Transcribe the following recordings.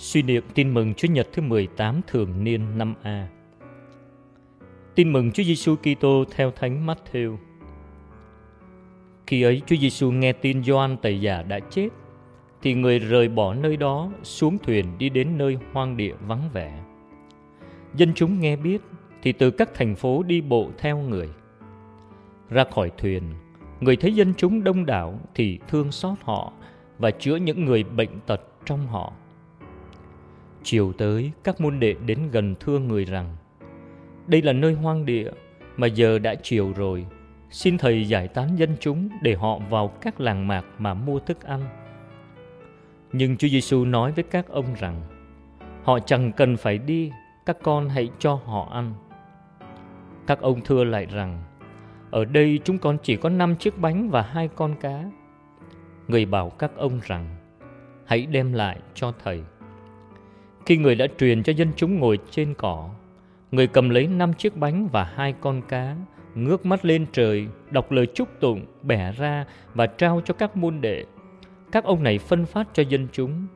Suy niệm tin mừng Chúa Nhật thứ 18 thường niên năm A. Tin mừng Chúa Giêsu Kitô theo Thánh Matthew. Khi ấy Chúa Giêsu nghe tin Gioan Tẩy Giả đã chết, thì người rời bỏ nơi đó xuống thuyền đi đến nơi hoang địa vắng vẻ. Dân chúng nghe biết thì từ các thành phố đi bộ theo người. Ra khỏi thuyền, người thấy dân chúng đông đảo thì thương xót họ và chữa những người bệnh tật trong họ Chiều tới, các môn đệ đến gần thưa người rằng Đây là nơi hoang địa, mà giờ đã chiều rồi. Xin Thầy giải tán dân chúng để họ vào các làng mạc mà mua thức ăn. Nhưng Chúa Giêsu nói với các ông rằng Họ chẳng cần phải đi, các con hãy cho họ ăn. Các ông thưa lại rằng Ở đây chúng con chỉ có năm chiếc bánh và hai con cá. Người bảo các ông rằng Hãy đem lại cho Thầy. Khi người đã truyền cho dân chúng ngồi trên cỏ, người cầm lấy năm chiếc bánh và hai con cá, ngước mắt lên trời, đọc lời chúc tụng, bẻ ra và trao cho các môn đệ. Các ông này phân phát cho dân chúng,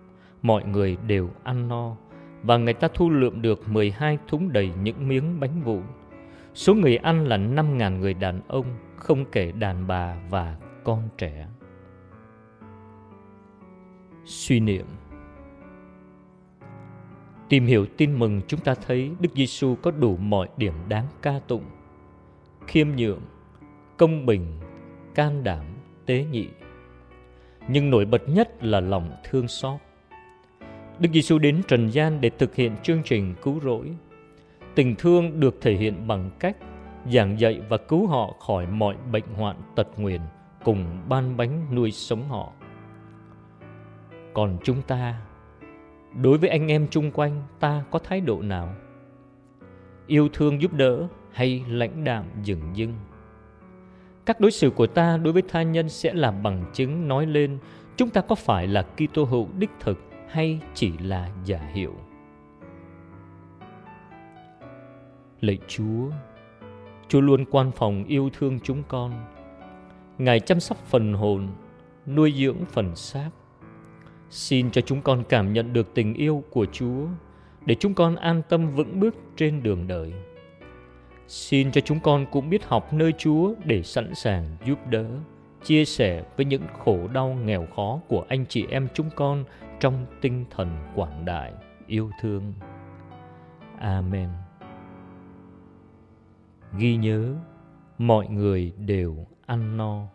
mọi người đều ăn no, và người ta thu lượm được 12 thúng đầy những miếng bánh vụn. Số người ăn là 5.000 người đàn ông, không kể đàn bà và con trẻ. Suy niệm Tìm hiểu tin mừng chúng ta thấy Đức Giêsu có đủ mọi điểm đáng ca tụng. Khiêm nhượng, công bình, can đảm, tế nhị. Nhưng nổi bật nhất là lòng thương xót. Đức Giêsu đến trần gian để thực hiện chương trình cứu rỗi. Tình thương được thể hiện bằng cách giảng dạy và cứu họ khỏi mọi bệnh hoạn tật nguyền cùng ban bánh nuôi sống họ. Còn chúng ta đối với anh em chung quanh ta có thái độ nào yêu thương giúp đỡ hay lãnh đạm dừng dưng các đối xử của ta đối với tha nhân sẽ là bằng chứng nói lên chúng ta có phải là Kitô hữu đích thực hay chỉ là giả hiệu. Lạy Chúa, Chúa luôn quan phòng yêu thương chúng con. Ngài chăm sóc phần hồn, nuôi dưỡng phần xác Xin cho chúng con cảm nhận được tình yêu của Chúa để chúng con an tâm vững bước trên đường đời. Xin cho chúng con cũng biết học nơi Chúa để sẵn sàng giúp đỡ, chia sẻ với những khổ đau nghèo khó của anh chị em chúng con trong tinh thần quảng đại, yêu thương. Amen. Ghi nhớ, mọi người đều ăn no.